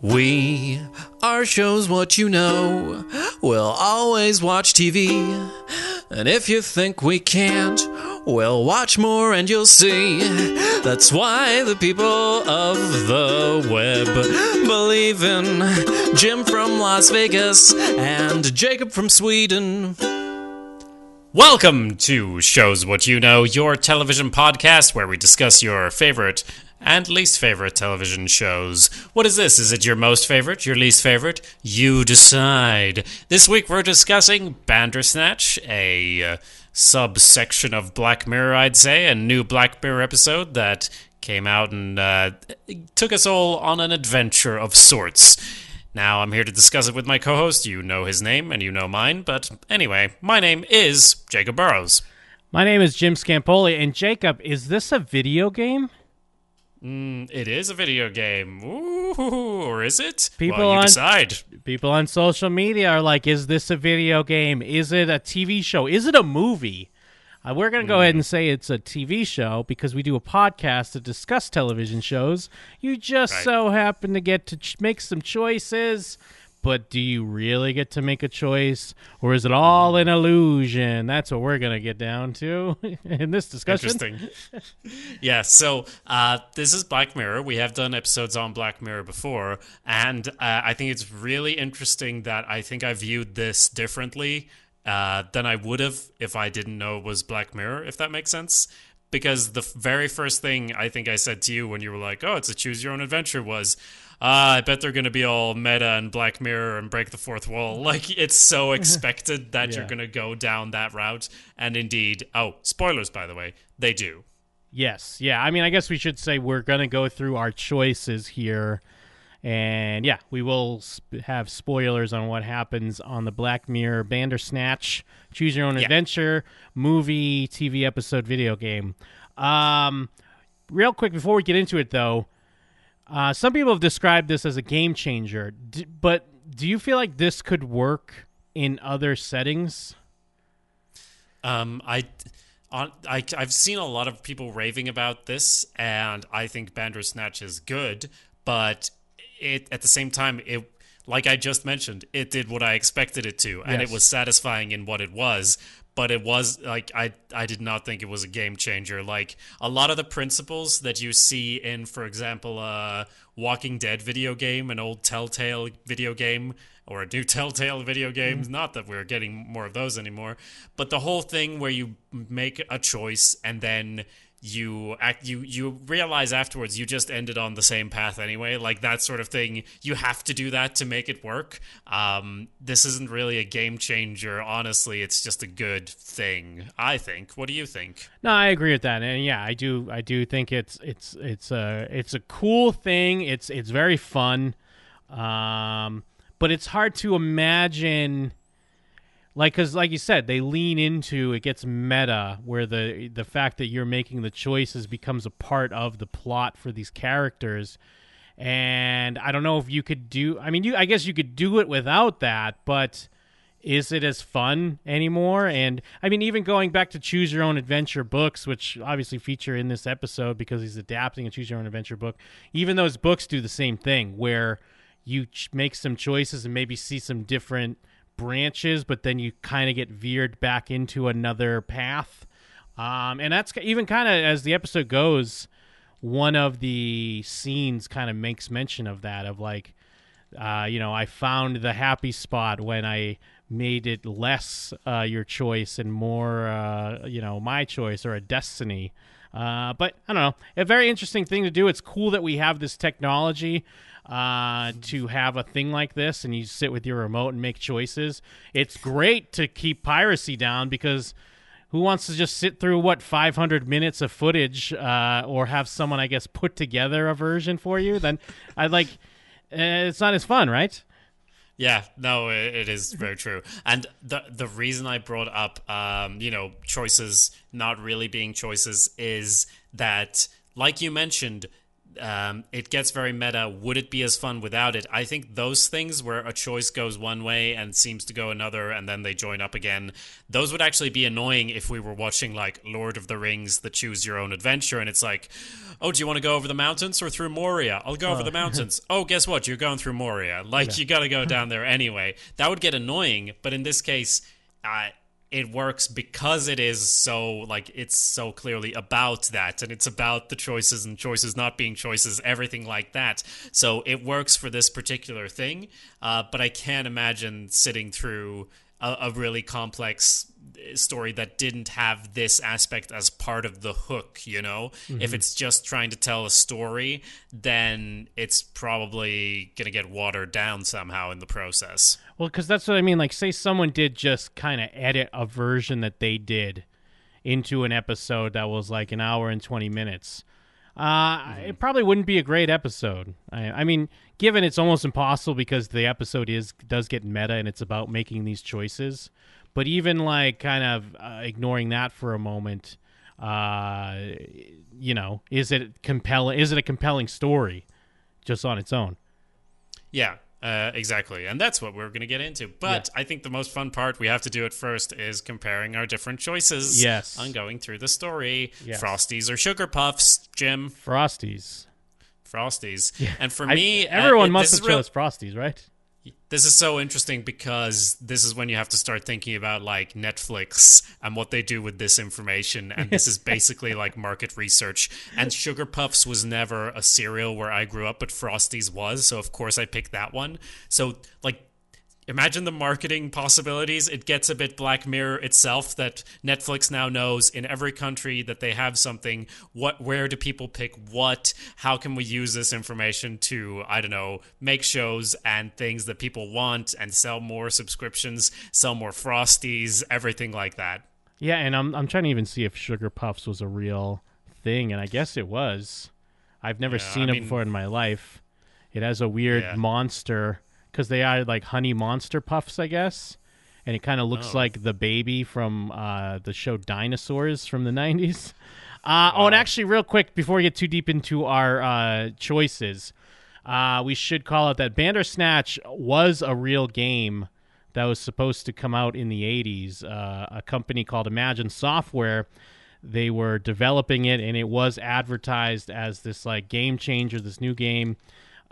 We are shows what you know. We'll always watch TV. And if you think we can't, we'll watch more and you'll see. That's why the people of the web believe in Jim from Las Vegas and Jacob from Sweden. Welcome to Shows What You Know, your television podcast where we discuss your favorite and least favorite television shows. What is this? Is it your most favorite, your least favorite? You decide. This week we're discussing Bandersnatch, a uh, subsection of Black Mirror, I'd say, a new Black Mirror episode that came out and uh, took us all on an adventure of sorts. Now, I'm here to discuss it with my co host. You know his name and you know mine, but anyway, my name is Jacob Burrows. My name is Jim Scampoli, and Jacob, is this a video game? Mm, it is a video game. Ooh, or is it? People well, on- decide. People on social media are like, is this a video game? Is it a TV show? Is it a movie? Uh, we're going to go ahead and say it's a TV show because we do a podcast to discuss television shows. You just Right. so happen to get to ch- make some choices, but do you really get to make a choice or is it all an illusion? That's what we're going to get down to in this discussion. Interesting. yeah, so uh, this is Black Mirror. We have done episodes on Black Mirror before, and uh, I think it's really interesting that I think I viewed this differently uh, than I would have if I didn't know it was Black Mirror, if that makes sense. Because the very first thing I think I said to you when you were like, oh, it's a choose your own adventure was, ah, I bet they're going to be all meta and Black Mirror and break the fourth wall. Like, it's so expected that you're going to go down that route. And indeed, oh, spoilers, by the way, they do. Yes. Yeah. I mean, I guess we should say we're going to go through our choices here. And yeah, we will sp- have spoilers on what happens on the Black Mirror Bandersnatch Choose Your Own Yeah. Adventure movie, TV episode, video game. Um, real quick before we get into it, though, uh, some people have described this as a game changer. D- but do you feel like this could work in other settings? Um, I, on, I, I've seen a lot of people raving about this, and I think Bandersnatch is good, but it at the same time, it like I just mentioned, it did what I expected it to, and Yes. it was satisfying in what it was. But it was like I I did not think it was a game changer. Like a lot of the principles that you see in, for example, a Walking Dead video game, an old Telltale video game, or a new Telltale video game. Mm-hmm. Not that we're getting more of those anymore, but the whole thing where you make a choice and then you act you you realize afterwards you just ended on the same path anyway like that sort of thing. You have to do that to make it work. Um this isn't really a game changer. Honestly it's just a good thing i think. What do you think? No, I agree with that, and yeah, I do. I do think it's it's it's a it's a cool thing. It's it's very fun, um, but it's hard to imagine, like, because like you said, they lean into it gets meta, where the the fact that you're making the choices becomes a part of the plot for these characters. And I don't know if you could do. I mean, you. I guess you could do it without that, but is it as fun anymore? And I mean, even going back to Choose Your Own Adventure books, which obviously feature in this episode because he's adapting a Choose Your Own Adventure book, even those books do the same thing where you ch- make some choices and maybe see some different branches, but then you kind of get veered back into another path. Um, and that's even kind of as the episode goes, one of the scenes kind of makes mention of that, of like, uh, you know, I found the happy spot when I made it less uh, your choice and more, uh, you know, my choice or a destiny. Uh, but I don't know, a very interesting thing to do. It's cool that we have this technology uh, to have a thing like this, and you sit with your remote and make choices. It's great to keep piracy down because who wants to just sit through what 500 minutes of footage uh, or have someone i guess put together a version for you then i like uh, it's not as fun right Yeah, no, it is very true. And the the reason I brought up, um, you know, choices not really being choices is that, like you mentioned, um, it gets very meta. Would it be as fun without it? I think those things where a choice goes one way and seems to go another, and then they join up again, those would actually be annoying if we were watching like Lord of the Rings, the Choose Your Own Adventure, and it's like, oh, do you want to go over the mountains or through Moria? I'll go over the mountains. oh, guess what? You're going through Moria. Like you got to go down there anyway. That would get annoying. But in this case, uh, it works because it is so like it's so clearly about that and it's about the choices and choices not being choices everything like that. So it works for this particular thing uh, but i can't imagine sitting through a, a really complex story that didn't have this aspect as part of the hook you know? Mm-hmm. if it's just trying to tell a story then it's probably gonna get watered down somehow in the process Well, because that's what I mean. Like, say someone did just kind of edit a version that they did into an episode that was like an hour and 20 minutes. Uh, It probably wouldn't be a great episode. I, I mean, given it's almost impossible because the episode is does get meta and it's about making these choices. But even like kind of uh, ignoring that for a moment, uh, you know, is it compelling? Is it a compelling story just on its own? Yeah, uh, exactly. And that's what we're going to get into. But I think the most fun part, we have to do it first, is comparing our different choices Yes. on going through the story. Yes. Frosties or Sugar Puffs, Jim. Frosties. Frosties. And for I- me, uh, everyone it- must have real- chose Frosties, right? This is so interesting because this is when you have to start thinking about like Netflix and what they do with this information. And this is basically like market research. And Sugar Puffs was never a cereal where I grew up, but Frosties was. So of course I picked that one. So like imagine the marketing possibilities. It gets a bit Black Mirror itself that Netflix now knows in every country that they have something. What, where do people pick what? How can we use this information to, I don't know, make shows and things that people want and sell more subscriptions, sell more Frosties, everything like that. Yeah, and I'm I'm trying to even see if Sugar Puffs was a real thing, and I guess it was. I've never Yeah, seen I it mean- before in my life. It has a weird Yeah. monster because they are like honey monster puffs, I guess, and it kind of looks Oh. like the baby from uh, the show Dinosaurs from the '90s. Uh, Oh, and actually, real quick before we get too deep into our uh, choices, uh, we should call out that Bandersnatch was a real game that was supposed to come out in the 80s. Uh, a company called Imagine Software, they were developing it, and it was advertised as this like game changer, this new game,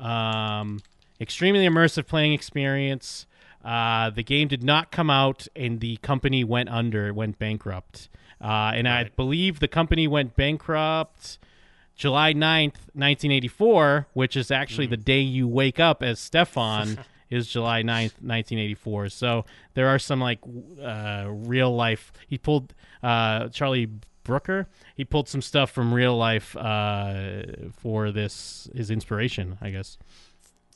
um, extremely immersive playing experience. Uh, the game did not come out, and the company went under, went bankrupt. Uh, and I believe the company went bankrupt July 9th, 1984, which is actually the day you wake up as Stefan, is July 9th, 1984. So there are some like uh, real life. He pulled uh, Charlie Brooker. He pulled some stuff from real life uh, for this his inspiration, I guess.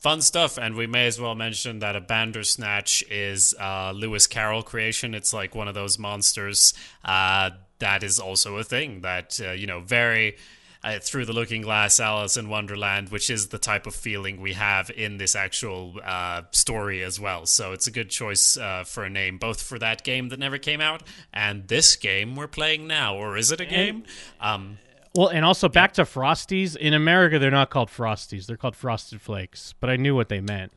Fun stuff, and we may as well mention that a Bandersnatch is uh, Lewis Carroll creation. It's like one of those monsters uh, that is also a thing that uh, you know very uh, through the Looking Glass, Alice in Wonderland, which is the type of feeling we have in this actual uh, story as well. So it's a good choice uh, for a name, both for that game that never came out and this game we're playing now. Or is it a game? Um, Well, and also back to Frosties. In America, they're not called Frosties; they're called Frosted Flakes. But I knew what they meant.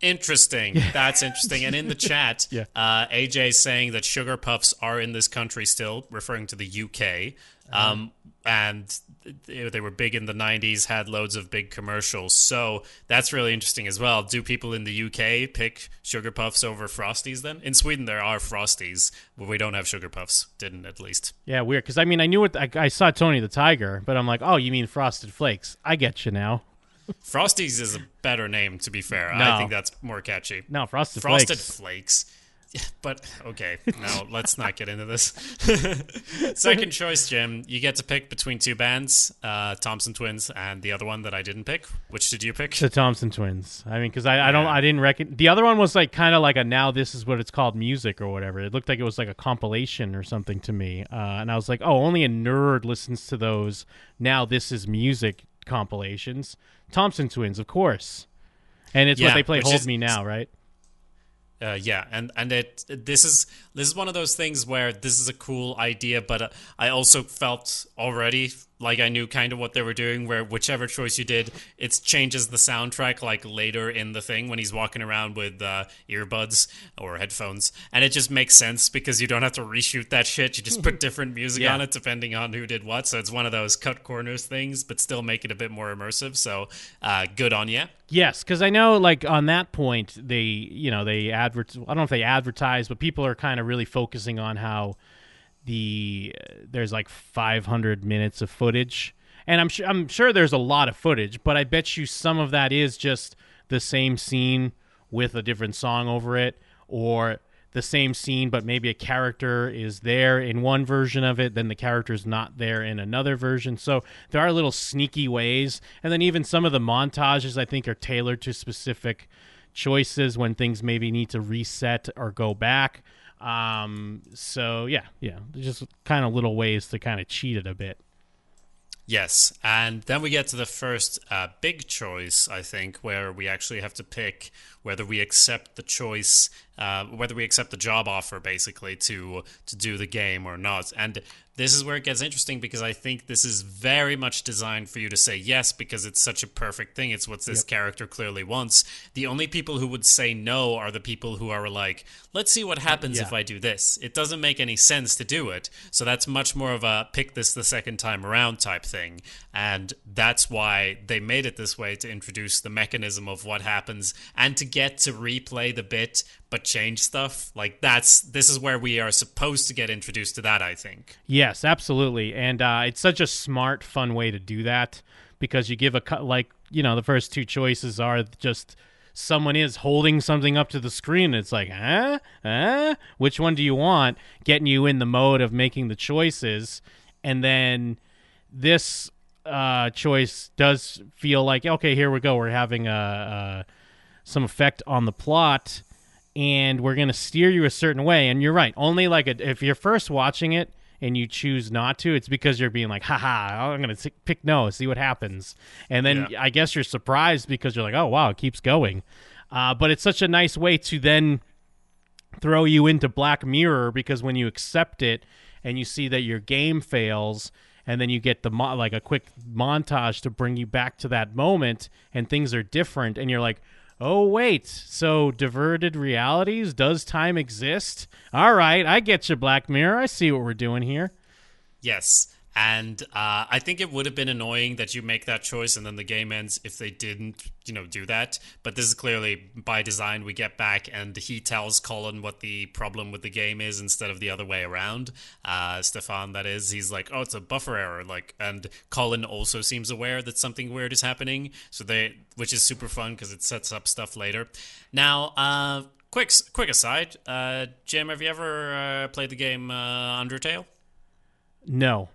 Interesting. That's interesting. And in the chat, Yeah. uh, AJ is saying that sugar puffs are in this country still, referring to the UK. Uh-huh. Um, and they were big in the 90s, had loads of big commercials. So that's really interesting as well. Do people in the UK pick sugar puffs over Frosties then? In Sweden, there are Frosties, but we don't have sugar puffs. Didn't at least. Yeah, weird. Because I mean, I knew what I, I saw Tony the Tiger, but I'm like, oh, you mean Frosted Flakes? I get you now. Frosties is a better name, to be fair. No. I think that's more catchy. No, Frosted, Frosted Flakes. Flakes. Yeah, but okay, no, let's not get into this. Second choice, Jim. You get to pick between two bands, uh, Thompson Twins, and the other one that I didn't pick. Which did you pick? The Thompson Twins. I mean, because I, I don't, I didn't reckon. The other one was like kind of like a now this is what it's called music or whatever. It looked like it was like a compilation or something to me, uh, and I was like, oh, only a nerd listens to those. Now this is music compilations. Thompson Twins, of course, and it's what they play Hold is- Me Now, right? Uh, yeah, and and it this is this is one of those things where this is a cool idea, but I also felt already like I knew kind of what they were doing. Where whichever choice you did, it changes the soundtrack like later in the thing when he's walking around with uh, earbuds or headphones, and it just makes sense because you don't have to reshoot that shit. You just put different music Yeah. on it depending on who did what. So it's one of those cut corners things, but still make it a bit more immersive. So uh, good on you. Yes, because I know, like on that point, they you know they advert. I don't know if they advertise, but people are kind of really focusing on how the uh, there's like 500 minutes of footage, and I'm sure I'm sure there's a lot of footage, but I bet you some of that is just the same scene with a different song over it, or the same scene, but maybe a character is there in one version of it, then the character's not there in another version. So there are little sneaky ways. And then even some of the montages, I think, are tailored to specific choices when things maybe need to reset or go back. Um, so yeah, yeah, just kind of little ways to kind of cheat it a bit. Yes, and then we get to the first uh, big choice, I think, where we actually have to pick whether we accept the choice, uh, whether we accept the job offer, basically, to to do the game or not. And this is where it gets interesting because I think this is very much designed for you to say yes because it's such a perfect thing. It's what this character clearly wants. The only people who would say no are the people who are like, let's see what happens Yeah. if I do this. It doesn't make any sense to do it. So that's much more of a pick this the second time around type thing. And that's why they made it this way to introduce the mechanism of what happens and to get to replay the bit but change stuff. Like that's this is where we are supposed to get introduced to that, I think. Yes, absolutely, and uh, it's such a smart, fun way to do that because you give a cut like you know the first two choices are just someone is holding something up to the screen. It's like, huh, huh, which one do you want? Getting you in the mode of making the choices, and then this uh, choice does feel like okay, here we go. We're having a, a some effect on the plot and we're going to steer you a certain way. And you're right only like a, if you're first watching it and you choose not to it's because you're being like haha i'm going to pick no see what happens. And then Yeah. i guess you're surprised because you're like oh wow it keeps going. Uh, but it's such a nice way to then throw you into Black Mirror because when you accept it and you see that your game fails and then you get the mo- like a quick montage to bring you back to that moment and things are different and you're like oh wait. So diverted realities? Does time exist? All right i get you black mirror. I see what we're doing here. Yes. And uh, I think it would have been annoying that you make that choice and then the game ends if they didn't, you know, do that. But this is clearly by design. We get back and he tells Colin what the problem with the game is instead of the other way around. Uh, Stefan, that is, he's like, "Oh, it's a buffer error." Like, and Colin also seems aware that something weird is happening. So they, which is super fun because it sets up stuff later. Now, uh, quick, quick aside, uh, Jim, have you ever uh, played the game uh, Undertale? no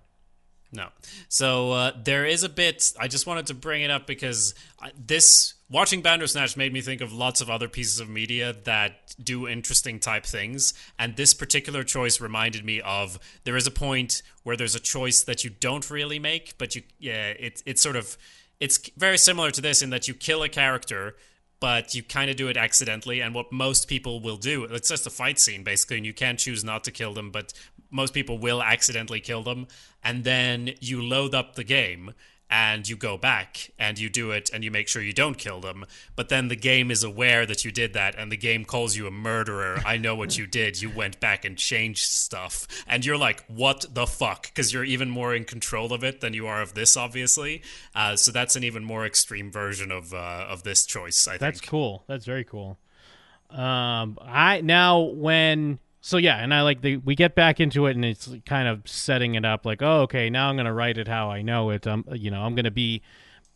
No. So uh, there is a bit. I just wanted to bring it up because this watching Bandersnatch made me think of lots of other pieces of media that do interesting type things, and this particular choice reminded me of. There is a point where there's a choice that you don't really make, but you yeah, it it's sort of it's very similar to this in that you kill a character. But you kind of do it accidentally, and what most people will do, it's just a fight scene basically, and you can choose not to kill them, but most people will accidentally kill them and then you load up the game and you go back and you do it and you make sure you don't kill them but then the game is aware that you did that and the game calls you a murderer i know what you did you went back and changed stuff and you're like what the fuck because you're even more in control of it than you are of this obviously uh, so that's an even more extreme version of uh, of this choice i think. That's cool. That's very cool. Um, I now when so yeah, and I like the we get back into it, and it's kind of setting it up like, oh, okay, now I'm gonna write it how I know it. I'm, you know, I'm gonna be.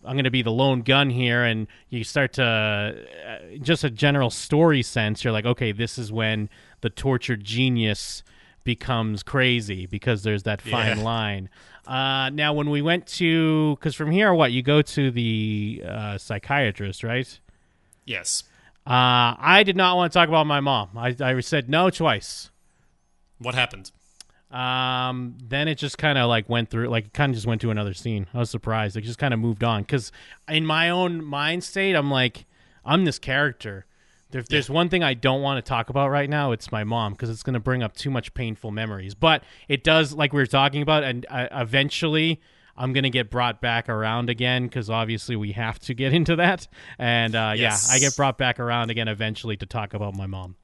I'm going to be the lone gun here, and you start to uh, just a general story sense. You're like, okay, this is when the tortured genius becomes crazy because there's that fine Yeah. line. Uh, now, when we went to, because from here, what you go to the uh, psychiatrist, right? yes Uh, I did not want to talk about my mom. I, I said no twice. what happened Um, then it just kind of like went through, like it kind of just went to another scene. I was surprised. It just kind of moved on because in my own mind state, I'm like, I'm this character. If there's one thing I don't want to talk about right now, it's my mom because it's going to bring up too much painful memories. But it does, like we were talking about, and uh, eventually I'm gonna get brought back around again because obviously we have to get into that. And uh, Yes. yeah, I get brought back around again eventually to talk about my mom.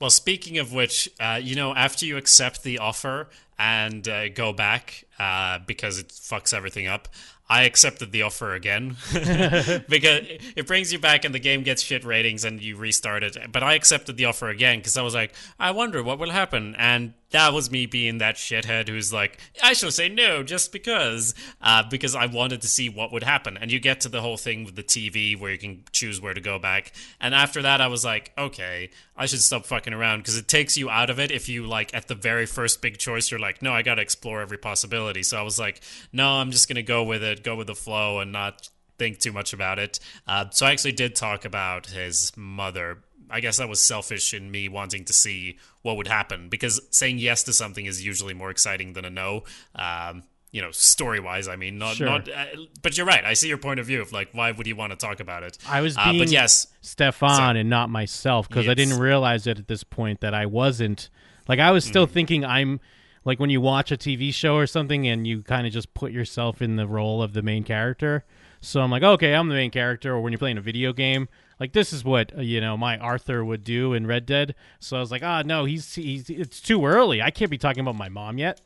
Well, speaking of which, uh, you know, after you accept the offer and uh, go back uh, because it fucks everything up, I accepted the offer again because it brings you back and the game gets shit ratings and you restart it. But I accepted the offer again because I was like, I wonder what will happen. And that was me being that shithead who's like, I shall say no just because, uh, because I wanted to see what would happen. And you get to the whole thing with the TV where you can choose where to go back. And after that, I was like, okay, I should stop fucking around because it takes you out of it if you like at the very first big choice, you're like, no, I got to explore every possibility. So I was like, no, I'm just gonna go with it, go with the flow, and not think too much about it. Uh, so I actually did talk about his mother. I guess that was selfish in me wanting to see what would happen because saying yes to something is usually more exciting than a no. Um, you know, story wise, I mean, not Sure. not. Uh, but you're right. I see your point of view of like, why would you want to talk about it? I was Uh, but yes, Stefan So- and not myself because I didn't realize it at this point that I wasn't like I was still Mm. thinking I'm like when you watch a TV show or something and you kind of just put yourself in the role of the main character. So I'm like, okay, I'm the main character. Or when you're playing a video game, like this is what uh, you know my Arthur would do in Red Dead. So I was like, ah, no, he's he's it's too early. I can't be talking about my mom yet.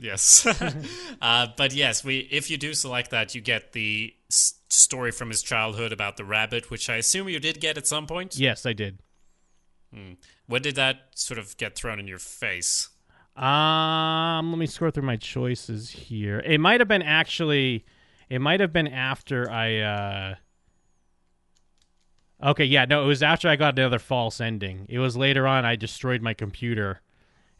Yes, uh, but yes, we if you do select that, you get the s- story from his childhood about the rabbit, which I assume you did get at some point. Yes, I did. When did that sort of get thrown in your face? Um, let me scroll through my choices here. It might have been actually, it might have been after I. uh Okay, yeah, no, it was after I got another false ending. It was later on. I destroyed my computer,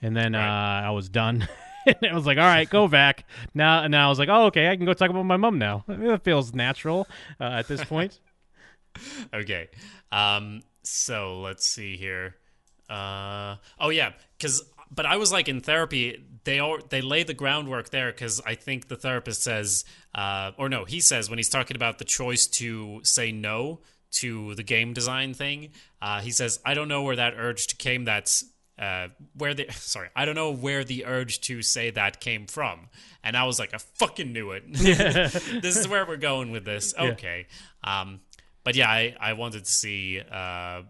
and then Right. uh I was done. and it was like, all right, go back now. And now I was like, oh, okay, I can go talk about my mom now. It feels natural uh, at this point. Okay, um, so let's see here. Uh, oh yeah, because but I was like in therapy. They all they lay the groundwork there because I think the therapist says, uh, or no, he says when he's talking about the choice to say no to the game design thing, uh, he says, I don't know where that urge came. That's uh, where the sorry, I don't know where the urge to say that came from. And I was like, I fucking knew it. this is where we're going with this. Okay. Um, but yeah, I, I wanted to see uh,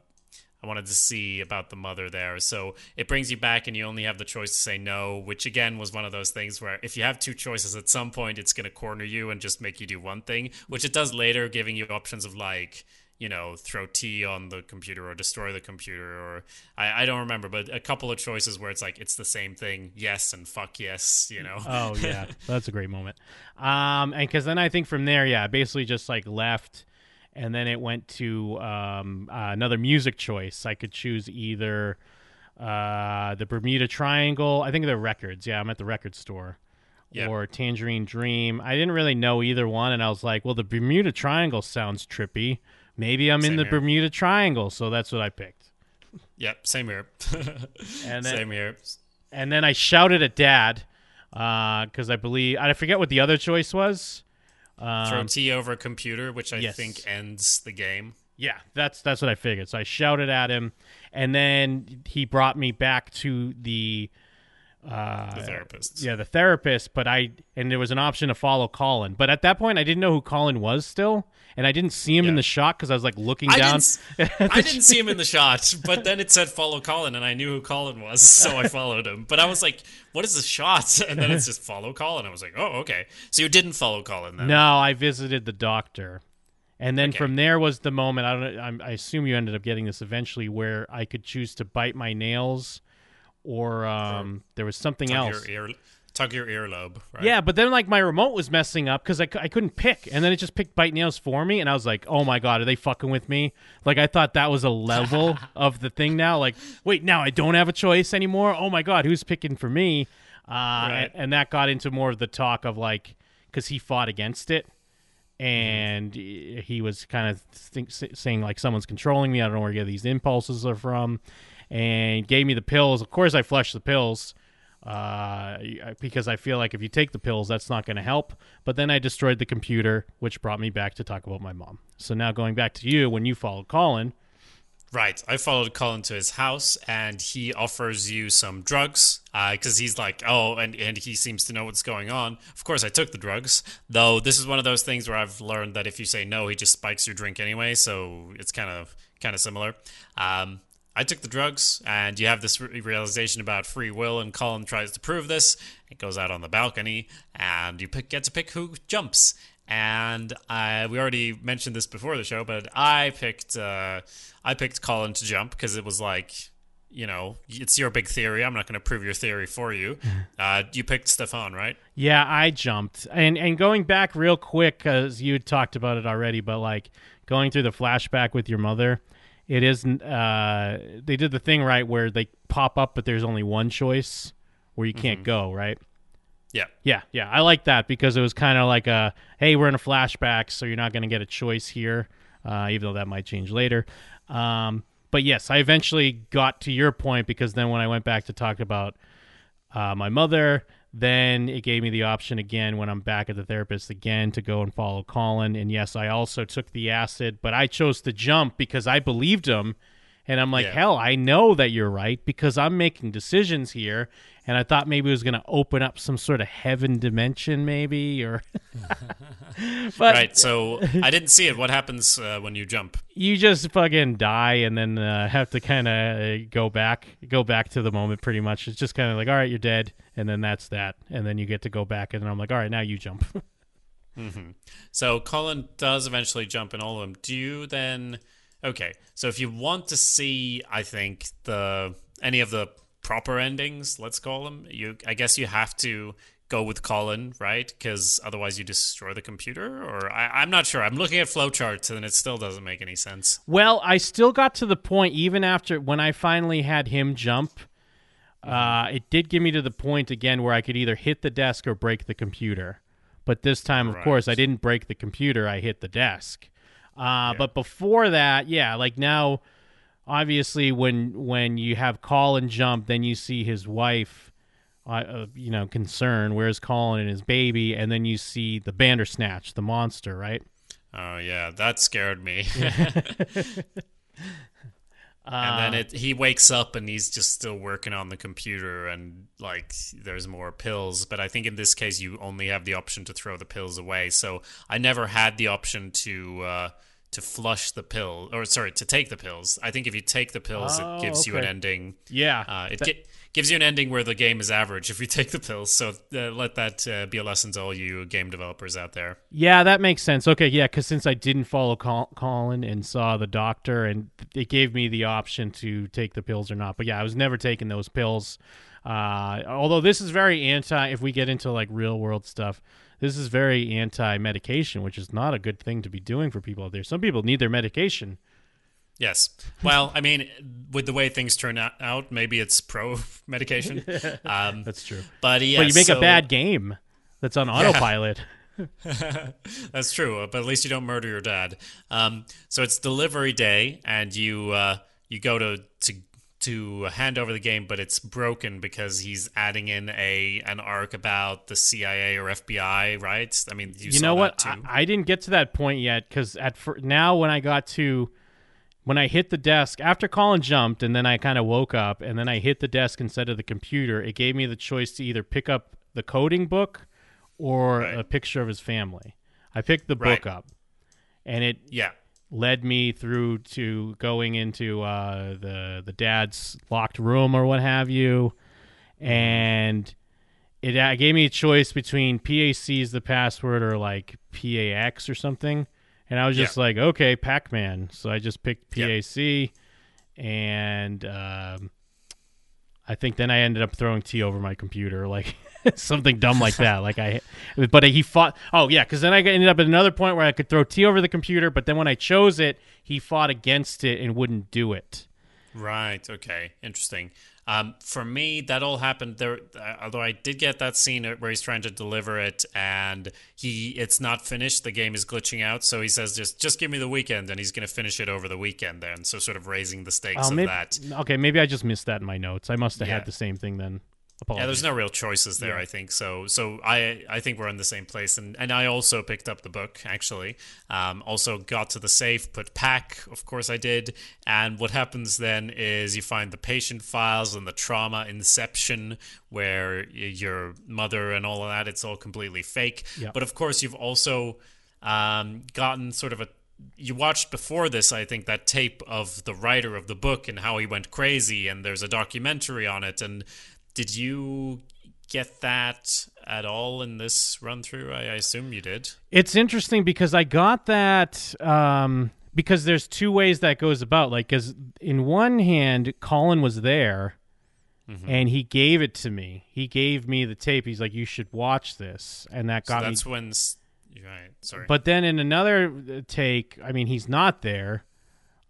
I wanted to see about the mother there. So it brings you back, and you only have the choice to say no, which again was one of those things where if you have two choices at some point, it's going to corner you and just make you do one thing, which it does later, giving you options of like, you know, throw tea on the computer or destroy the computer, or I, I don't remember, but a couple of choices where it's like it's the same thing, yes and fuck yes, you know. Oh yeah, that's a great moment. Um, and because then I think from there, yeah, basically just like left, and then it went to um, uh, another music choice. I could choose either uh, the Bermuda Triangle. I think they're records. Yeah, I'm at the record store. Yeah. Or Tangerine Dream. I didn't really know either one, and I was like, "Well, the Bermuda Triangle sounds trippy. Maybe I'm in the here. Bermuda Triangle." So that's what I picked. Yep, same here. And then- same here. and then I shouted at Dad because I believe I forget what the other choice was. Throw tea over a computer, which I yes. think ends the game. Yeah, that's that's what I figured. So I shouted at him, and then he brought me back to the uh, The therapist. Yeah, the therapist. But I and there was an option to follow Colin. But at that point, I didn't know who Colin was still, and I didn't see him in the shot because I was like looking I down. didn't, I didn't see him in the shot, but then it said follow Colin, and I knew who Colin was, so I followed him. But I was like, what is the shot? And then it's just follow Colin. I was like, oh, okay. So you didn't follow Colin then? No, I visited the doctor. And then Okay. from there was the moment. I don't. I assume you ended up getting this eventually, where I could choose to bite my nails, or um, there was something else. your ear, tug your earlobe. Right? Yeah, but then like my remote was messing up because I, I couldn't pick, and then it just picked bite nails for me, and I was like, oh my god, are they fucking with me? Like I thought that was a level of the thing now. Like wait, now I don't have a choice anymore. Oh my god, who's picking for me? Uh, Right. and, and that got into more of the talk of like because he fought against it. And he he was kind of think, saying like someone's controlling me. I don't know where these impulses are from, and gave me the pills. Of course, I flushed the pills uh, because I feel like if you take the pills, that's not going to help. But then I destroyed the computer, which brought me back to talk about my mom. So now going back to you, when you followed Colin, Right. I followed Colin to his house and he offers you some drugs because uh, he's like, oh, and, and he seems to know what's going on. Of course, I took the drugs, though this is one of those things where I've learned that if you say no, he just spikes your drink anyway. So it's kind of kind of similar. Um, I took the drugs, and you have this realization about free will, and Colin tries to prove this. It goes out on the balcony, and you pick, get to pick who jumps and I we already mentioned this before the show, but I picked uh, I picked Colin to jump because it was like you know it's your big theory. I'm not going to prove your theory for you. Uh, you picked Stefan, right? Yeah, I jumped, and and going back real quick because you talked about it already, but like going through the flashback with your mother. It is. Uh, they did the thing right where they pop up, but there's only one choice where you can't mm-hmm. go. Right. Yeah. Yeah, yeah. I like that because it was kind of like a hey, we're in a flashback, so you're not going to get a choice here, uh, even though that might change later. Um, but yes, I eventually got to your point because then when I went back to talk about uh, my mother, then it gave me the option again when I'm back at the therapist again to go and follow Colin. And yes, I also took the acid, but I chose to jump because I believed him. And I'm like, yeah. hell, I know that you're right because I'm making decisions here and I thought maybe it was going to open up some sort of heaven dimension, maybe or. but, right. So I didn't see it. What happens uh, when you jump? You just fucking die, and then uh, have to kind of uh, go back, go back to the moment. Pretty much, it's just kind of like, all right, you're dead, and then that's that, and then you get to go back, and I'm like, all right, now you jump. mm-hmm. So Colin does eventually jump in all of them. Do you then? Okay, so if you want to see, I think the any of the proper endings, let's call them. You, I guess you have to go with Colin, right? Because otherwise you destroy the computer. Or I, am not sure. I'm looking at flowcharts and it still doesn't make any sense. Well, I still got to the point even after when I finally had him jump. Uh, it did give me to the point again where I could either hit the desk or break the computer. But this time, of right. course, I didn't break the computer. I hit the desk. Uh, yeah. But before that, yeah, like now obviously when when you have Colin jump, then you see his wife, uh, uh, you know, concern. Where's Colin and his baby? And then you see the Bandersnatch, the monster, right? Oh yeah, that scared me. and then it, he wakes up and he's just still working on the computer and like there's more pills but i think in this case you only have the option to throw the pills away so i never had the option to uh, to flush the pill or sorry to take the pills. I think if you take the pills oh, it gives okay. you an ending. Yeah. Uh, it that- gi- gives you an ending where the game is average if you take the pills. So uh, let that uh, be a lesson to all you game developers out there. Yeah that makes sense. Okay yeah because since i didn't follow Col- colin and saw the doctor and it gave me the option to take the pills or not but yeah i was never taking those pills. Uh, although this is very anti if we get into like real world stuff this is very anti-medication, which is not a good thing to be doing for people out there. Some people need their medication. Yes. Well, I mean, with the way things turn out, maybe it's pro medication. Um, that's true. But yeah, but you make so, a bad game that's on autopilot. Yeah. that's true. But at least you don't murder your dad. Um, so it's delivery day, and you uh, you go to to to hand over the game, but it's broken because he's adding in a an arc about the CIA or FBI, right? I mean, you, you know what? I, I, didn't get to that point yet because at fir- now when I got to when I hit the desk after Colin jumped, and then I kind of woke up, and then I hit the desk instead of the computer. It gave me the choice to either pick up the coding book or right. a picture of his family. I picked the book up, and it yeah led me through to going into uh, the the dad's locked room or what have you, and it uh, gave me a choice between PAC is the password or like PAX or something, and I was just yeah. like, okay, Pac Man. So I just picked PAC, yep. and um, I think then I ended up throwing tea over my computer, like. something dumb like that. Like I, but he fought. Oh yeah, because then I ended up at another point where I could throw tea over the computer, but then when I chose it, he fought against it and wouldn't do it. Right. Okay. Interesting. Um, for me, that all happened there. Uh, although I did get that scene where he's trying to deliver it, and he it's not finished. The game is glitching out, so he says, "Just just give me the weekend," and he's going to finish it over the weekend. Then, so sort of raising the stakes oh, maybe, of that. Okay, maybe I just missed that in my notes. I must have yeah. had the same thing then. Apologies. Yeah, there's no real choices there. Yeah. I think so. So I I think we're in the same place, and and I also picked up the book actually. Um, also got to the safe, put PAC. Of course, I did. And what happens then is you find the patient files and the trauma inception, where your mother and all of that. It's all completely fake. Yeah. But of course, you've also um, gotten sort of a you watched before this i think that tape of the writer of the book and how he went crazy and there's a documentary on it and did you get that at all in this run through i, I assume you did It's interesting because I got that um, because there's two ways that goes about. Like, because in one hand, Colin was there, Mm-hmm. and he gave it to me. He gave me the tape. He's like, "You should watch this," and that so got me. that's when right sorry But then in another uh, take, I mean, he's not there.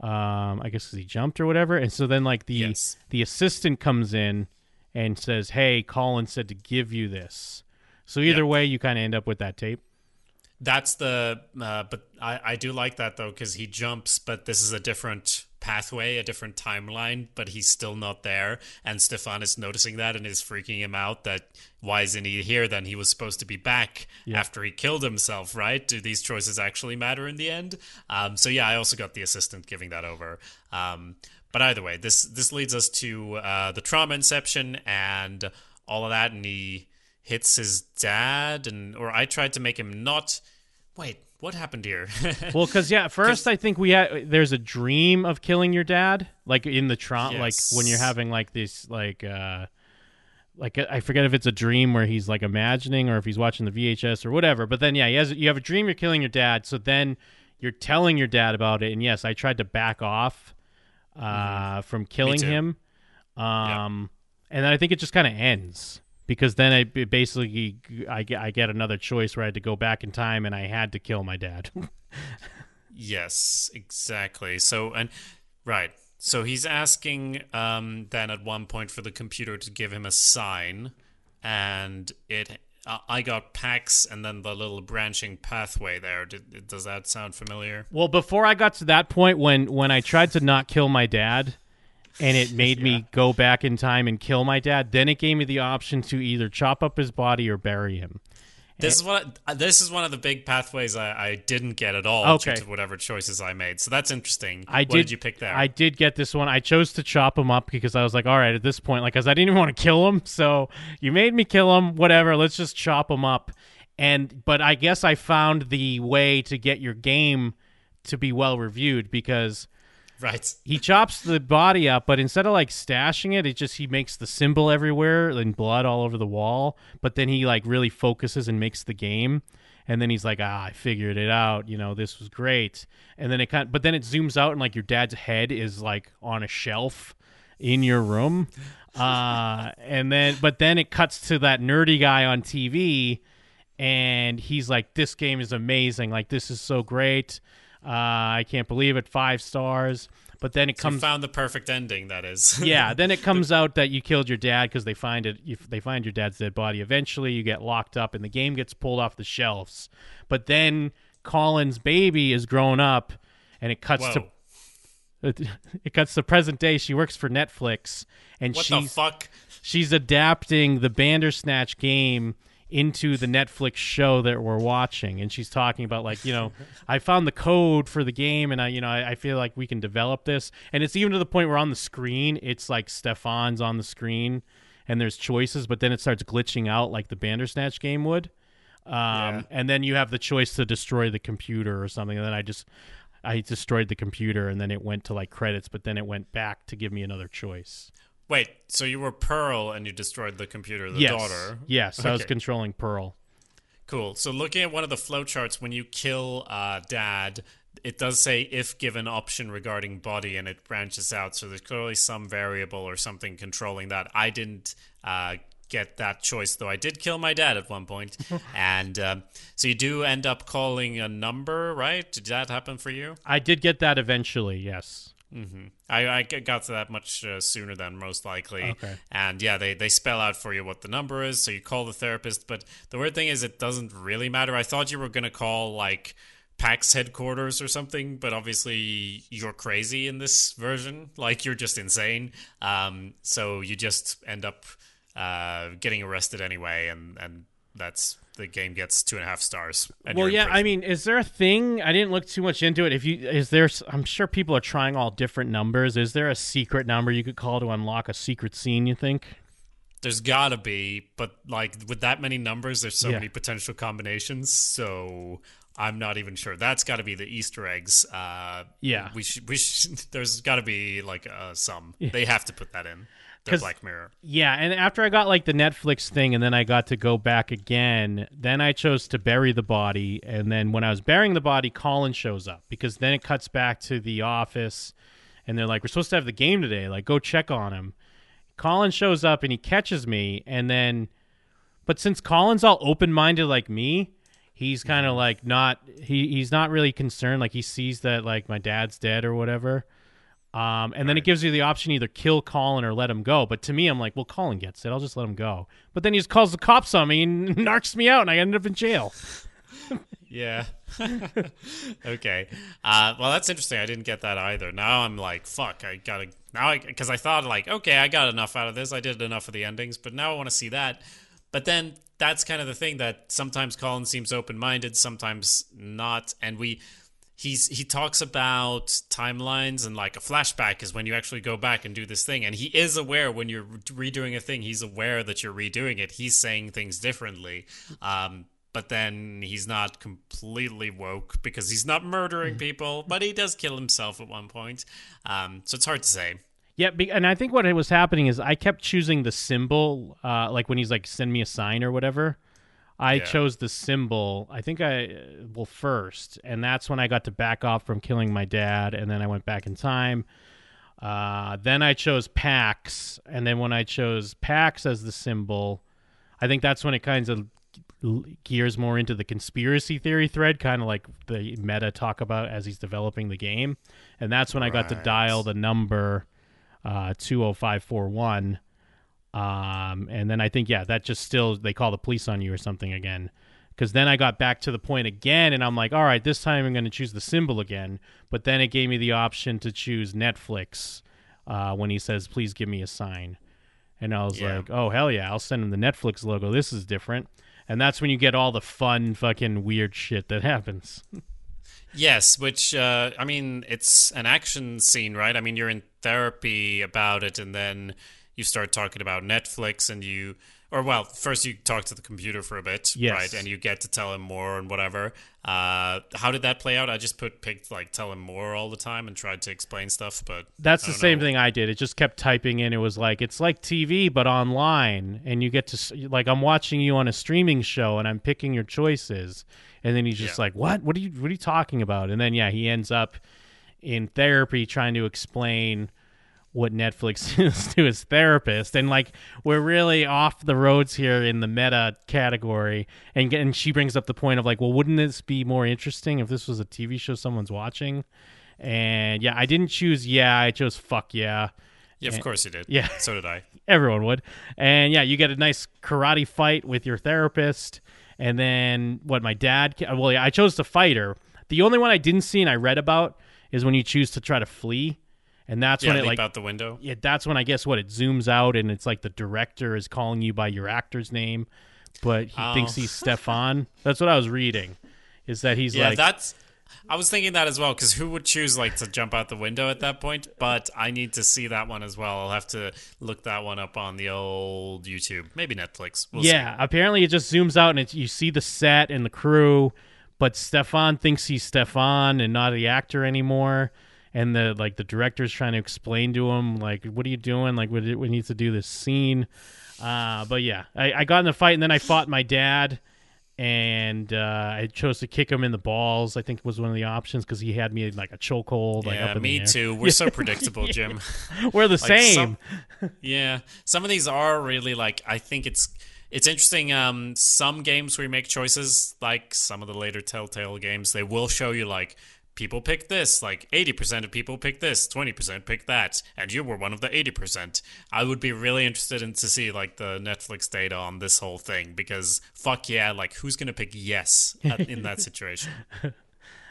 Um, I guess 'cause he jumped or whatever. And so then, like the Yes. the assistant comes in and says, "Hey, Colin said to give you this." So either Yep. way, you kind of end up with that tape. That's the, uh, but I, I do like that though because he jumps, but this is a different pathway, a different timeline, but he's still not there. And Stefan is noticing that and is freaking him out that why isn't he here then? He was supposed to be back after he killed himself, right? Do these choices actually matter in the end? Um, so yeah, I also got the assistant giving that over. Um, but either way, this this leads us to uh, the trauma inception and all of that, and he hits his dad, and or I tried to make him not. Wait, what happened here? Well, because yeah, first I think we had there's a dream of killing your dad, like in the trauma, like when you're having like this, like uh, like I forget if it's a dream where he's like imagining or if he's watching the VHS or whatever. But then yeah, he has you have a dream you're killing your dad, so then you're telling your dad about it, and yes, I tried to back off uh, from killing him, um, and then I think it just kind of ends. Because then I basically I get I get another choice where I had to go back in time and I had to kill my dad. Yes, exactly. So and right. So he's asking um, then at one point for the computer to give him a sign, and it. Uh, I got PAX and then the little branching pathway there. Did, does that sound familiar? Well, before I got to that point, when when I tried to not kill my dad, and it made me go back in time and kill my dad, then it gave me the option to either chop up his body or bury him. This is what uh, this is one of the big pathways I, I didn't get at all Okay. due to whatever choices I made. So that's interesting. I what did, did you pick there? I did get this one. I chose to chop him up because I was like, all right, at this point, like, because I didn't even want to kill him. So you made me kill him. Whatever. Let's just chop him up. And but I guess I found the way to get your game to be well reviewed because right. he chops the body up, but instead of like stashing it, it just he makes the symbol everywhere and blood all over the wall. But then he like really focuses and makes the game, and then he's like, "Ah, I figured it out. You know, this was great." And then it kind, but then it zooms out and like your dad's head is like on a shelf in your room, uh, and then but then it cuts to that nerdy guy on TV, and he's like, "This game is amazing. Like this is so great." Uh, I can't believe it. Five stars. But then it You comes, found the perfect ending. That is. yeah. Then it comes out that you killed your dad because they find it. You, they find your dad's dead body. Eventually, you get locked up, and the game gets pulled off the shelves. But then Colin's baby is grown up, and it cuts Whoa. to it cuts to present day. She works for Netflix, and What the she's fuck? she's adapting the Bandersnatch game into the Netflix show that we're watching, and she's talking about like you know I found the code for the game, and I you know I, I feel like we can develop this, and it's even to the point where on the screen it's like Stefan's on the screen, and there's choices, but then it starts glitching out like the Bandersnatch game would. Um, Yeah. and then you have the choice to destroy the computer or something. And then I just, I destroyed the computer, and then it went to like credits, but then it went back to give me another choice. Wait, so you were Pearl and you destroyed the computer, the yes. daughter. Yes, I was controlling Pearl. Cool. So looking at one of the flowcharts, when you kill uh, Dad, it does say if given option regarding body, and it branches out. So there's clearly some variable or something controlling that. I didn't uh, get that choice, though. I did kill my dad at one point, and um, so you do end up calling a number, right? Did that happen for you? I did get that eventually. Yes. I, I g- got to that much uh, sooner than most likely. Okay. And yeah, they, they spell out for you what the number is, so you call the therapist. But the weird thing is, it doesn't really matter. I thought you were going to call like PAX headquarters or something, but obviously you're crazy in this version. Like you're just insane. Um, so you just end up uh, getting arrested anyway, and and that's the game gets two and a half stars. Well, yeah. I mean, is there a thing? I didn't look too much into it. If you is there, I'm sure people are trying all different numbers. Is there a secret number you could call to unlock a secret scene? You think? there's gotta be, but like with that many numbers, there's so Yeah. many potential combinations. So I'm not even sure. That's got to be the Easter eggs. Uh, Yeah. we should. We should. There's got to be like uh, some. They have to put that in. The Black Mirror. Yeah, and after I got like the Netflix thing, and then I got to go back again, then I chose to bury the body. And then when I was burying the body, Colin shows up because then it cuts back to the office, and they're like, "We're supposed to have the game today. Like, go check on him." Colin shows up and he catches me, and then, but since Colin's all open minded like me, he's kind of like not he he's not really concerned. Like he sees that like my dad's dead or whatever. Um, and then it gives you the option either kill Colin or let him go. But to me, I'm like, well, Colin gets it. I'll just let him go. But then he just calls the cops on me and narcs me out, and I end up in jail. Yeah. okay. Uh, well, that's interesting. I didn't get that either. Now I'm like, fuck. I gotta now I because I, thought like, okay, I got enough out of this. I did enough of the endings, but now I want to see that. But then that's kind of the thing that sometimes Colin seems open minded, sometimes not, and we. He's he talks about timelines and like a flashback is when you actually go back and do this thing and he is aware when you're redoing a thing he's aware that you're redoing it he's saying things differently um, but then he's not completely woke because he's not murdering people, but he does kill himself at one point. Um, so it's hard to say. Yeah, and I think what was happening is I kept choosing the symbol, uh, like when he's like, send me a sign or whatever. I Yeah. chose the symbol. I think I well first, and that's when I got to back off from killing my dad, and then I went back in time. Uh, then I chose PACS, and then when I chose PACS as the symbol, I think that's when it kind of gears more into the conspiracy theory thread, kind of like the meta talk about as he's developing the game, and that's when I got to dial the number uh, two hundred five four one. Um, and then I think yeah, that just still they call the police on you or something again. Because then I got back to the point again, and I'm like, all right, this time I'm going to choose the symbol again. But then it gave me the option to choose Netflix uh, when he says, please give me a sign. And I was Yeah. like, oh, hell yeah, I'll send him the Netflix logo. This is different. And that's when you get all the fun, fucking weird shit that happens. Yes, which uh, I mean, it's an action scene, right? I mean, you're in therapy about it, and then you start talking about Netflix, and you, or well, first you talk to the computer for a bit, Yes. right? And you get to tell him more and whatever. Uh, how did that play out? I just put picked like tell him more all the time and tried to explain stuff, but That's the same know. thing I did. It just kept typing in. It was like it's like TV but online, and you get to like I'm watching you on a streaming show, and I'm picking your choices, and then he's just Yeah. like, "What? What are you? What are you talking about?" And then yeah, he ends up in therapy trying to explain what Netflix is to his therapist, and like we're really off the roads here in the meta category. And and she brings up the point of like, well, wouldn't this be more interesting if this was a TV show someone's watching? And yeah, I didn't choose yeah, I chose fuck yeah. yeah, of course you did. Yeah. so did I. Everyone would. And yeah, you get a nice karate fight with your therapist. And then what my dad, well, yeah, I chose to fight her. The only one I didn't see and I read about is when you choose to try to flee. And that's Yeah, when it like out the window. yeah, that's when I guess what it zooms out and it's like the director is calling you by your actor's name, but he Oh. thinks he's Stefan. That's what I was reading. Is that he's Yeah, like that's. I was thinking that as well because who would choose like to jump out the window at that point? But I need to see that one as well. I'll have to look that one up on the old YouTube, maybe Netflix. We'll yeah, apparently it just zooms out and it, you see the set and the crew, but Stefan thinks he's Stefan and not the actor anymore. And the like the director's trying to explain to him like, "What are you doing? Like, we, we need to do this scene." Uh, but yeah, I, I got in the fight and then I fought my dad, and uh, I chose to kick him in the balls. I think was one of the options because he had me in like a chokehold. Like Yeah, me too. We're so predictable, Jim. We're the Like, same. some- yeah, some of these are really like I think it's it's interesting. Um, some games where you make choices, like some of the later Telltale games, they will show you like people pick this, like eighty percent of people pick this, twenty percent pick that, and you were one of the eighty percent. I would be really interested in to see like the Netflix data on this whole thing because fuck yeah, like who's gonna pick yes at, in that situation?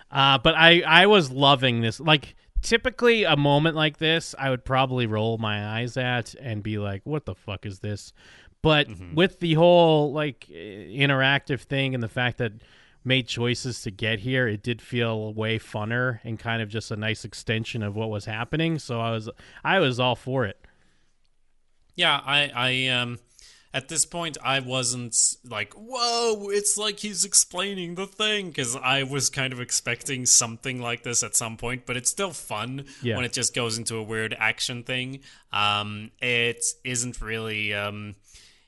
Uh, but I, I was loving this. Like, typically, a moment like this, I would probably roll my eyes at and be like, what the fuck is this? But Mm-hmm. with the whole like interactive thing and the fact that made choices to get here, it did feel way funner and kind of just a nice extension of what was happening. So I was I was all for it. Yeah, I, I, um, at this point, I wasn't like, whoa, it's like he's explaining the thing, because I was kind of expecting something like this at some point, but it's still fun Yeah. when it just goes into a weird action thing. Um, it isn't really, um,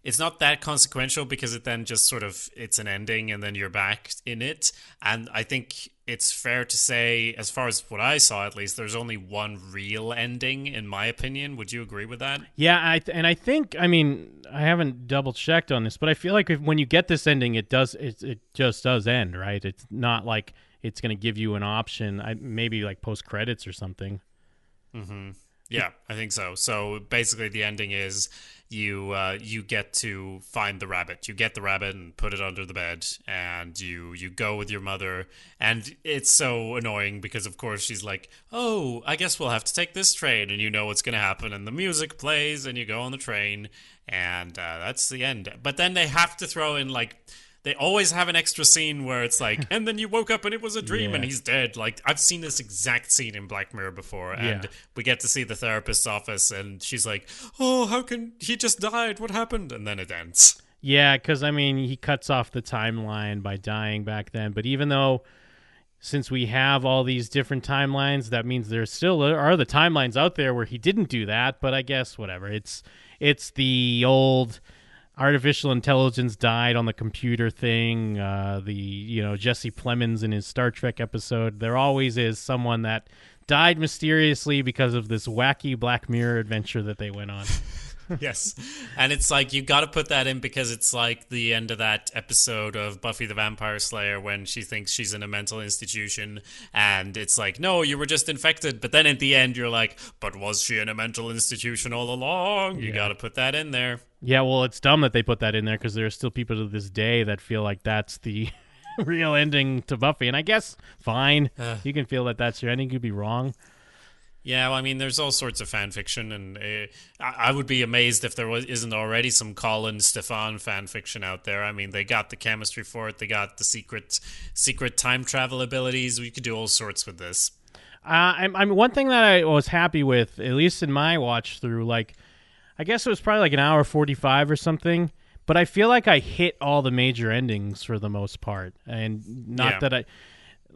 it's not that consequential because it then just sort of it's an ending and then you're back in it and i think it's fair to say as far as what i saw at least there's only one real ending in my opinion would you agree with that Yeah, I th- and I think I mean I haven't double checked on this, but I feel like if, when you get this ending, it does it, it just does end, right? It's not like it's going to give you an option, I, maybe like post credits or something. Mm-hmm. Yeah, I think so. So basically, the ending is you uh, you get to find the rabbit. You get the rabbit and put it under the bed, and you you go with your mother. And it's so annoying because, of course, she's like, "Oh, I guess we'll have to take this train," and you know what's going to happen. And the music plays, and you go on the train, and uh, that's the end. But then they have to throw in like. They always have an extra scene where it's like, and then you woke up and it was a dream and he's dead. Like I've seen this exact scene in Black Mirror before, and Yeah. we get to see the therapist's office and she's like oh how can he just died what happened and then it ends Yeah, because I mean, he cuts off the timeline by dying back then. But even though, since we have all these different timelines, that means there still are the timelines out there where he didn't do that. But I guess whatever. It's it's the old artificial intelligence died on the computer thing. Uh, the you know Jesse Plemons in his Star Trek episode. There always is someone that died mysteriously because of this wacky Black Mirror adventure that they went on. yes and it's like you got to put that in because it's like the end of that episode of buffy the vampire slayer when she thinks she's in a mental institution and it's like no you were just infected but then at the end you're like but was she in a mental institution all along you Yeah. got to put that in there Yeah, well, it's dumb that they put that in there because there are still people to this day that feel like that's the real ending to Buffy. And I guess fine, uh. you can feel that that's your ending. You'd be wrong. Yeah, well, I mean, there's all sorts of fan fiction, and uh, I, would be amazed if there was isn't already some Colin Stefan fan fiction out there. I mean, they got the chemistry for it, they got the secret secret time travel abilities. We could do all sorts with this. Uh, I'm, I'm one thing that I was happy with, at least in my watch through. Like, I guess it was probably like an hour forty-five or something. But I feel like I hit all the major endings for the most part, and not Yeah. that I.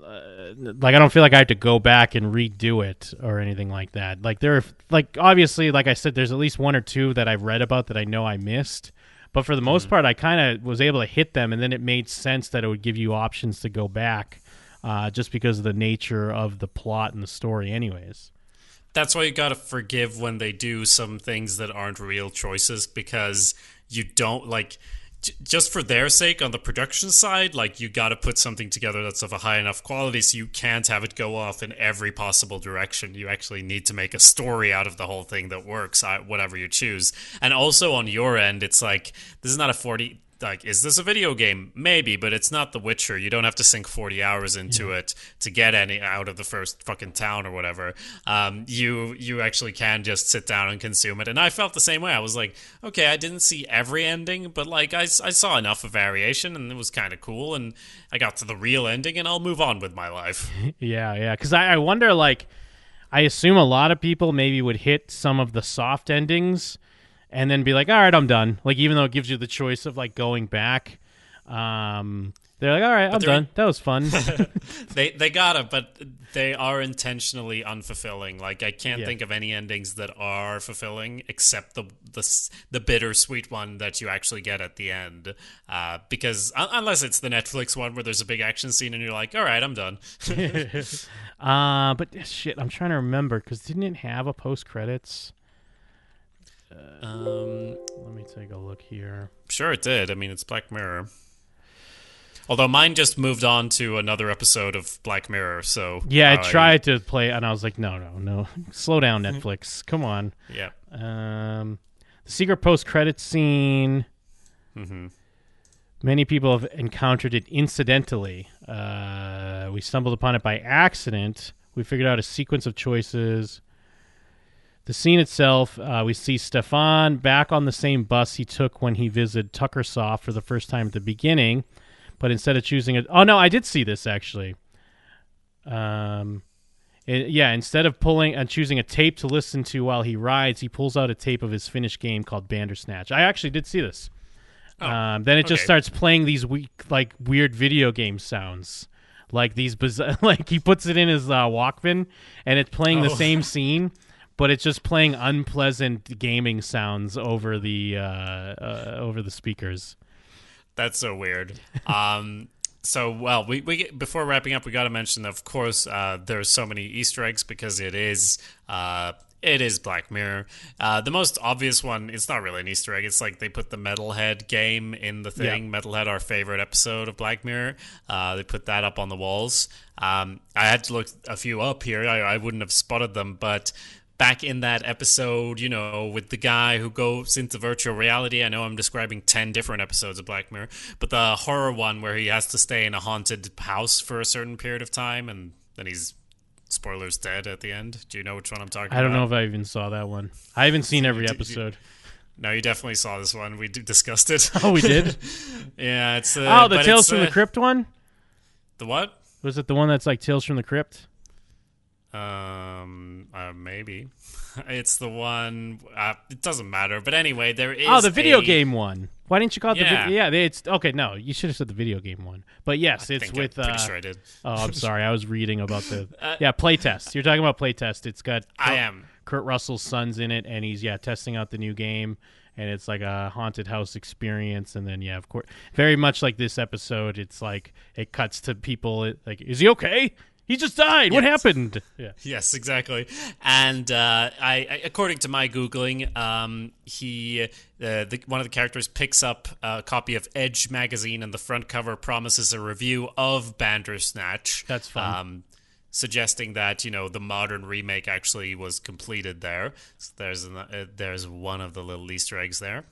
Uh, like I don't feel like I have to go back and redo it or anything like that. Like there, are, like obviously, like I said, there's at least one or two that I've read about that I know I missed. But for the most part, I kind of was able to hit them, and then it made sense that it would give you options to go back, uh, just because of the nature of the plot and the story, anyways. That's why you got to forgive when they do some things that aren't real choices because you don't like just for their sake on the production side like you got to put something together that's of a high enough quality so you can't have it go off in every possible direction. You actually need to make a story out of the whole thing that works whatever you choose. And also on your end it's like this is not a 40 like is this a video game? Maybe but it's not the witcher. You don't have to sink 40 hours into it to get any out of the first fucking town or whatever. Um, you you actually can just sit down and consume it. And i felt the same way. I was like okay i didn't see every ending but like i, I saw enough of variation and it was kind of cool and i got to the real ending and i'll move on with my life. Yeah, yeah. Because I, I wonder, like, I assume a lot of people maybe would hit some of the soft endings and then be like, all right, I'm done. Like, even though it gives you the choice of, like, going back, um, they're like, all right, I'm done. That was fun. they they gotta but they are intentionally unfulfilling like i can't Yeah. think of any endings that are fulfilling except the the, the bittersweet one that you actually get at the end uh, because un- unless it's the netflix one where there's a big action scene and you're like all right i'm done uh, but shit, I'm trying to remember because didn't it have a post credits? Um, Let me take a look here. sure it did i mean it's black mirror although mine just moved on to another episode of black mirror so Yeah, I tried to play, and I was like, no, no, no, slow down, Netflix. Come on. yeah Um, the secret post credit scene. hmm Many people have encountered it incidentally. Uh, we stumbled upon it by accident. We figured out a sequence of choices. The scene itself, uh, we see Stefan back on the same bus he took when he visited Tuckersoft for the first time at the beginning, but instead of choosing a oh no, I did see this actually. Um, it- yeah, instead of pulling and choosing a tape to listen to while he rides, he pulls out a tape of his finished game called Bandersnatch. I actually did see this. um, then it just starts playing these we- like weird video game sounds, like these bizarre. Like he puts it in his uh, Walkman, and it's playing the Oh. same scene, but it's just playing unpleasant gaming sounds over the uh, uh, over the speakers. That's so weird. Um, so well, we, we before wrapping up, we got to mention, of course, uh, there's so many Easter eggs because it is uh, it is Black Mirror. Uh, the most obvious one, it's not really an Easter egg. It's like they put the Metalhead game in the thing. Metalhead, our favorite episode of Black Mirror. Uh, they put that up on the walls. Um, I had to look a few up here. I, I wouldn't have spotted them, but back in that episode, you know, with the guy who goes into virtual reality. I know I'm describing 10 different episodes of Black Mirror, but the horror one where he has to stay in a haunted house for a certain period of time and then he's spoilers dead at the end. Do you know which one I'm talking I don't know if I even saw that one. I haven't seen every episode. No, you definitely saw this one. We discussed it. Oh, we did. yeah, it's uh, oh, the Tales from uh, the Crypt one. The what? Was it the one that's like Tales from the Crypt? Um, uh, maybe it's the one. Uh, it doesn't matter. But anyway, there is Oh, the video a- game one. Why didn't you call it the Yeah. video? Yeah, it's okay. No, you should have said the video game one. But yes, I it's with. I'm uh, sure I did. Oh, I'm sorry. I was reading about the Uh, yeah playtest. You're talking about playtest. It's got I am. Kurt Russell's son's in it, and he's yeah testing out the new game, and it's like a haunted house experience. And then yeah, of course, very much like this episode, it's like it cuts to people it, like, is he okay? He just died. What happened? Yeah. Yes, exactly. And uh, I, I, according to my googling, um, he, uh, the, one of the characters picks up a copy of Edge magazine, and the front cover promises a review of Bandersnatch. That's fun. Um, suggesting that you know the modern remake actually was completed there. So there's an, uh, there's one of the little Easter eggs there.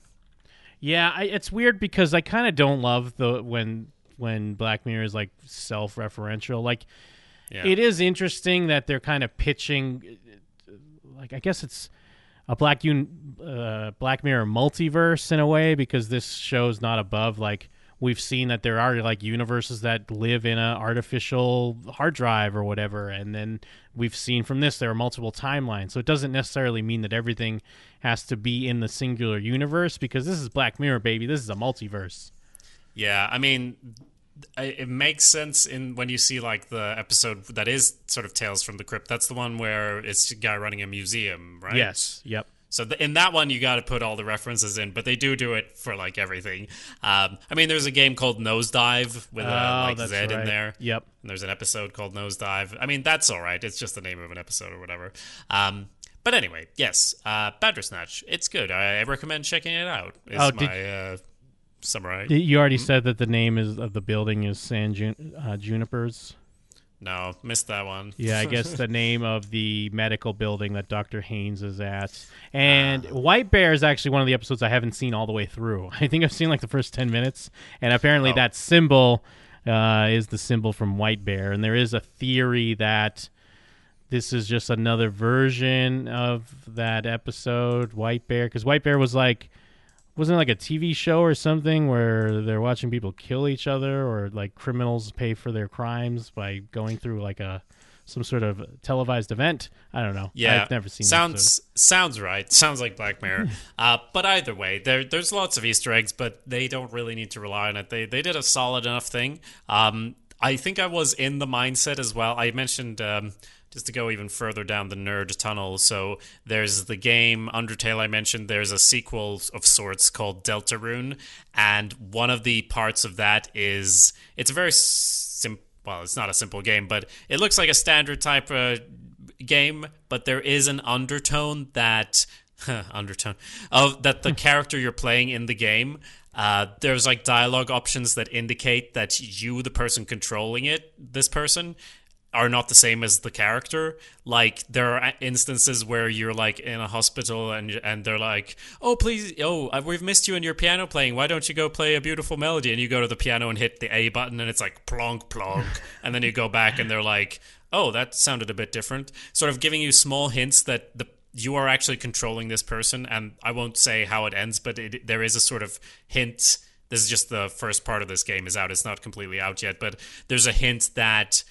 Yeah, I, it's weird because I kind of don't love the when when Black Mirror is like self-referential. Like Yeah. it is interesting that they're kind of pitching like I guess it's a Black Un- uh, Black Mirror multiverse in a way because this show's not above like we've seen that there are like universes that live in a artificial hard drive or whatever and then we've seen from this there are multiple timelines. So it doesn't necessarily mean that everything has to be in the singular universe because this is Black Mirror baby. This is a multiverse. Yeah, I mean, it makes sense in when you see like the episode that is sort of Tales from the Crypt. That's the one where it's a guy running a museum, right? yes yep So th- in that one, you got to put all the references in, but they do do it for like everything. Um, I mean, there's a game called Nosedive with uh, Oh, like that's Zed in there. Yep. And there's an episode called Nosedive. I mean, that's all right. It's just the name of an episode or whatever. Um, but anyway, yes, uh, Bandersnatch. It's good. I, I recommend checking it out. Is Oh, did- my uh, summary. you already said that the name is of the building is San Jun- uh, Junipers no, missed that one. Yeah, I guess the name of the medical building that Dr. Haynes is at. And White Bear is actually one of the episodes I haven't seen all the way through. I think I've seen like the first 10 minutes. And apparently Oh. that symbol uh, is the symbol from White Bear. And there is a theory that this is just another version of that episode, White Bear. Because White Bear was like. Wasn't it like a TV show or something where they're watching people kill each other or like criminals pay for their crimes by going through like a some sort of televised event? I don't know. Yeah, I've never seen. Sounds sounds right. Sounds like Black Mirror. uh, but either way, there there's lots of Easter eggs, but they don't really need to rely on it. They they did a solid enough thing. Um, I think I was in the mindset as well. I mentioned. Um, just to go even further down the nerd tunnel, so there's the game Undertale I mentioned. There's a sequel of sorts called Deltarune, and one of the parts of that is it's a very simple. Well, it's not a simple game, but it looks like a standard type of game, but there is an undertone that undertone of that the character you're playing in the game. Uh, there's like dialogue options that indicate that you, the person controlling it, this person, are not the same as the character. Like there are instances where you're like in a hospital and and they're like, "Oh, please, oh, uh, we've missed you in your piano playing. Why don't you go play a beautiful melody?" And you go to the piano and hit the A button, and it's like plonk plonk, and then you go back and they're like, "Oh, that sounded a bit different." Sort of giving you small hints that the you are actually controlling this person, and I won't say how it ends, but it, there is a sort of hint. This is just the first part of this game is out. It's not completely out yet, but there's a hint that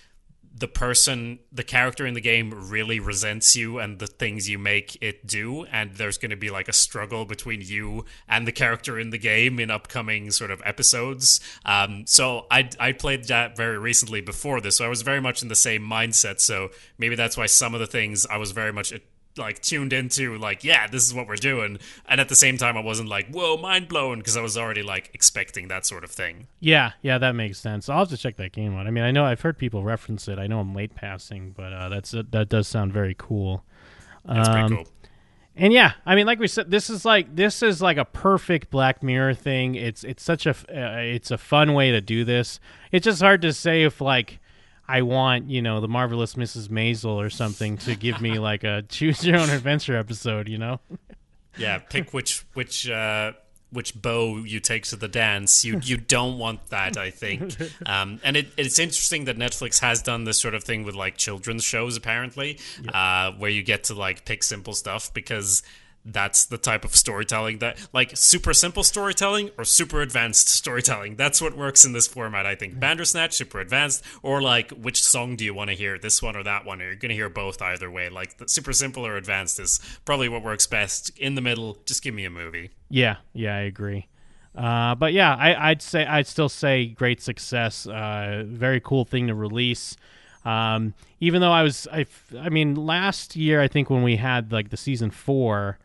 the person, the character in the game really resents you and the things you make it do. And there's going to be like a struggle between you and the character in the game in upcoming sort of episodes. Um, so I, I played that very recently before this. So I was very much in the same mindset. So maybe that's why some of the things I was very much like tuned into like yeah this is what we're doing and at the same time i wasn't like whoa mind blown because i was already like expecting that sort of thing Yeah, yeah, that makes sense. I'll have to check that game out. I mean, I know I've heard people reference it. I know I'm late passing, but uh, that's that does sound very cool. that's Um, pretty cool And yeah, I mean, like we said, this is like this is like a perfect Black Mirror thing. It's it's such a uh, it's a fun way to do this. It's just hard to say if like I want you know the marvelous Mrs. Maisel or something to give me like a choose your own adventure episode. You know? yeah pick which which uh which bow you take to the dance you you don't want that i think um and it, it's interesting that netflix has done this sort of thing with like children's shows apparently uh where you get to like pick simple stuff because that's the type of storytelling that like super simple storytelling or super advanced storytelling that's what works in this format i think bandersnatch super advanced or like which song do you want to hear this one or that one or you're gonna hear both either way like the super simple or advanced is probably what works best in the middle just give me a movie Yeah, yeah, I agree. Uh, but yeah, I, I'd say I'd still say great success. Uh, very cool thing to release. Um, even though I was, I, I mean, last year I think when we had like the season four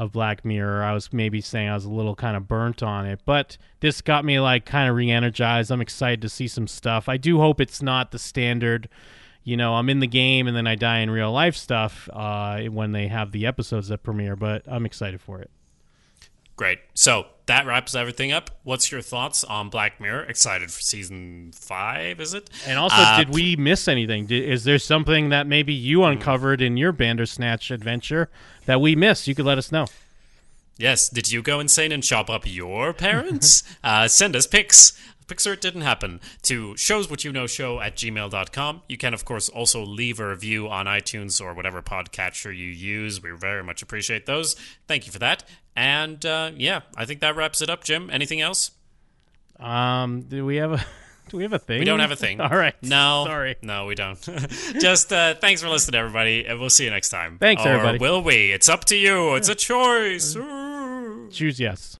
of Black Mirror, I was maybe saying I was a little kind of burnt on it, but this got me like kind of re-energized. I'm excited to see some stuff. I do hope it's not the standard. You know, I'm in the game and then I die in real life stuff uh, when they have the episodes that premiere, but I'm excited for it. Great. So that wraps everything up. What's your thoughts on Black Mirror? Excited for season five, is it? And also, Uh, did we miss anything? Did, is there something that maybe you uncovered in your Bandersnatch adventure that we missed? You could let us know. Yes. Did you go insane and chop up your parents? uh, send us pics. Pixar it didn't happen to shows what you know show at gmail.com. You can, of course, also leave a review on iTunes or whatever podcatcher you use. We very much appreciate those. Thank you for that. And uh, yeah, I think that wraps it up, Jim. Anything else? Um, do we have a do we have a thing? We don't have a thing. All right. No. Sorry. No, we don't. Just uh, thanks for listening, everybody, and we'll see you next time. Thanks, or everybody. Will we? It's up to you. It's a choice. Choose yes.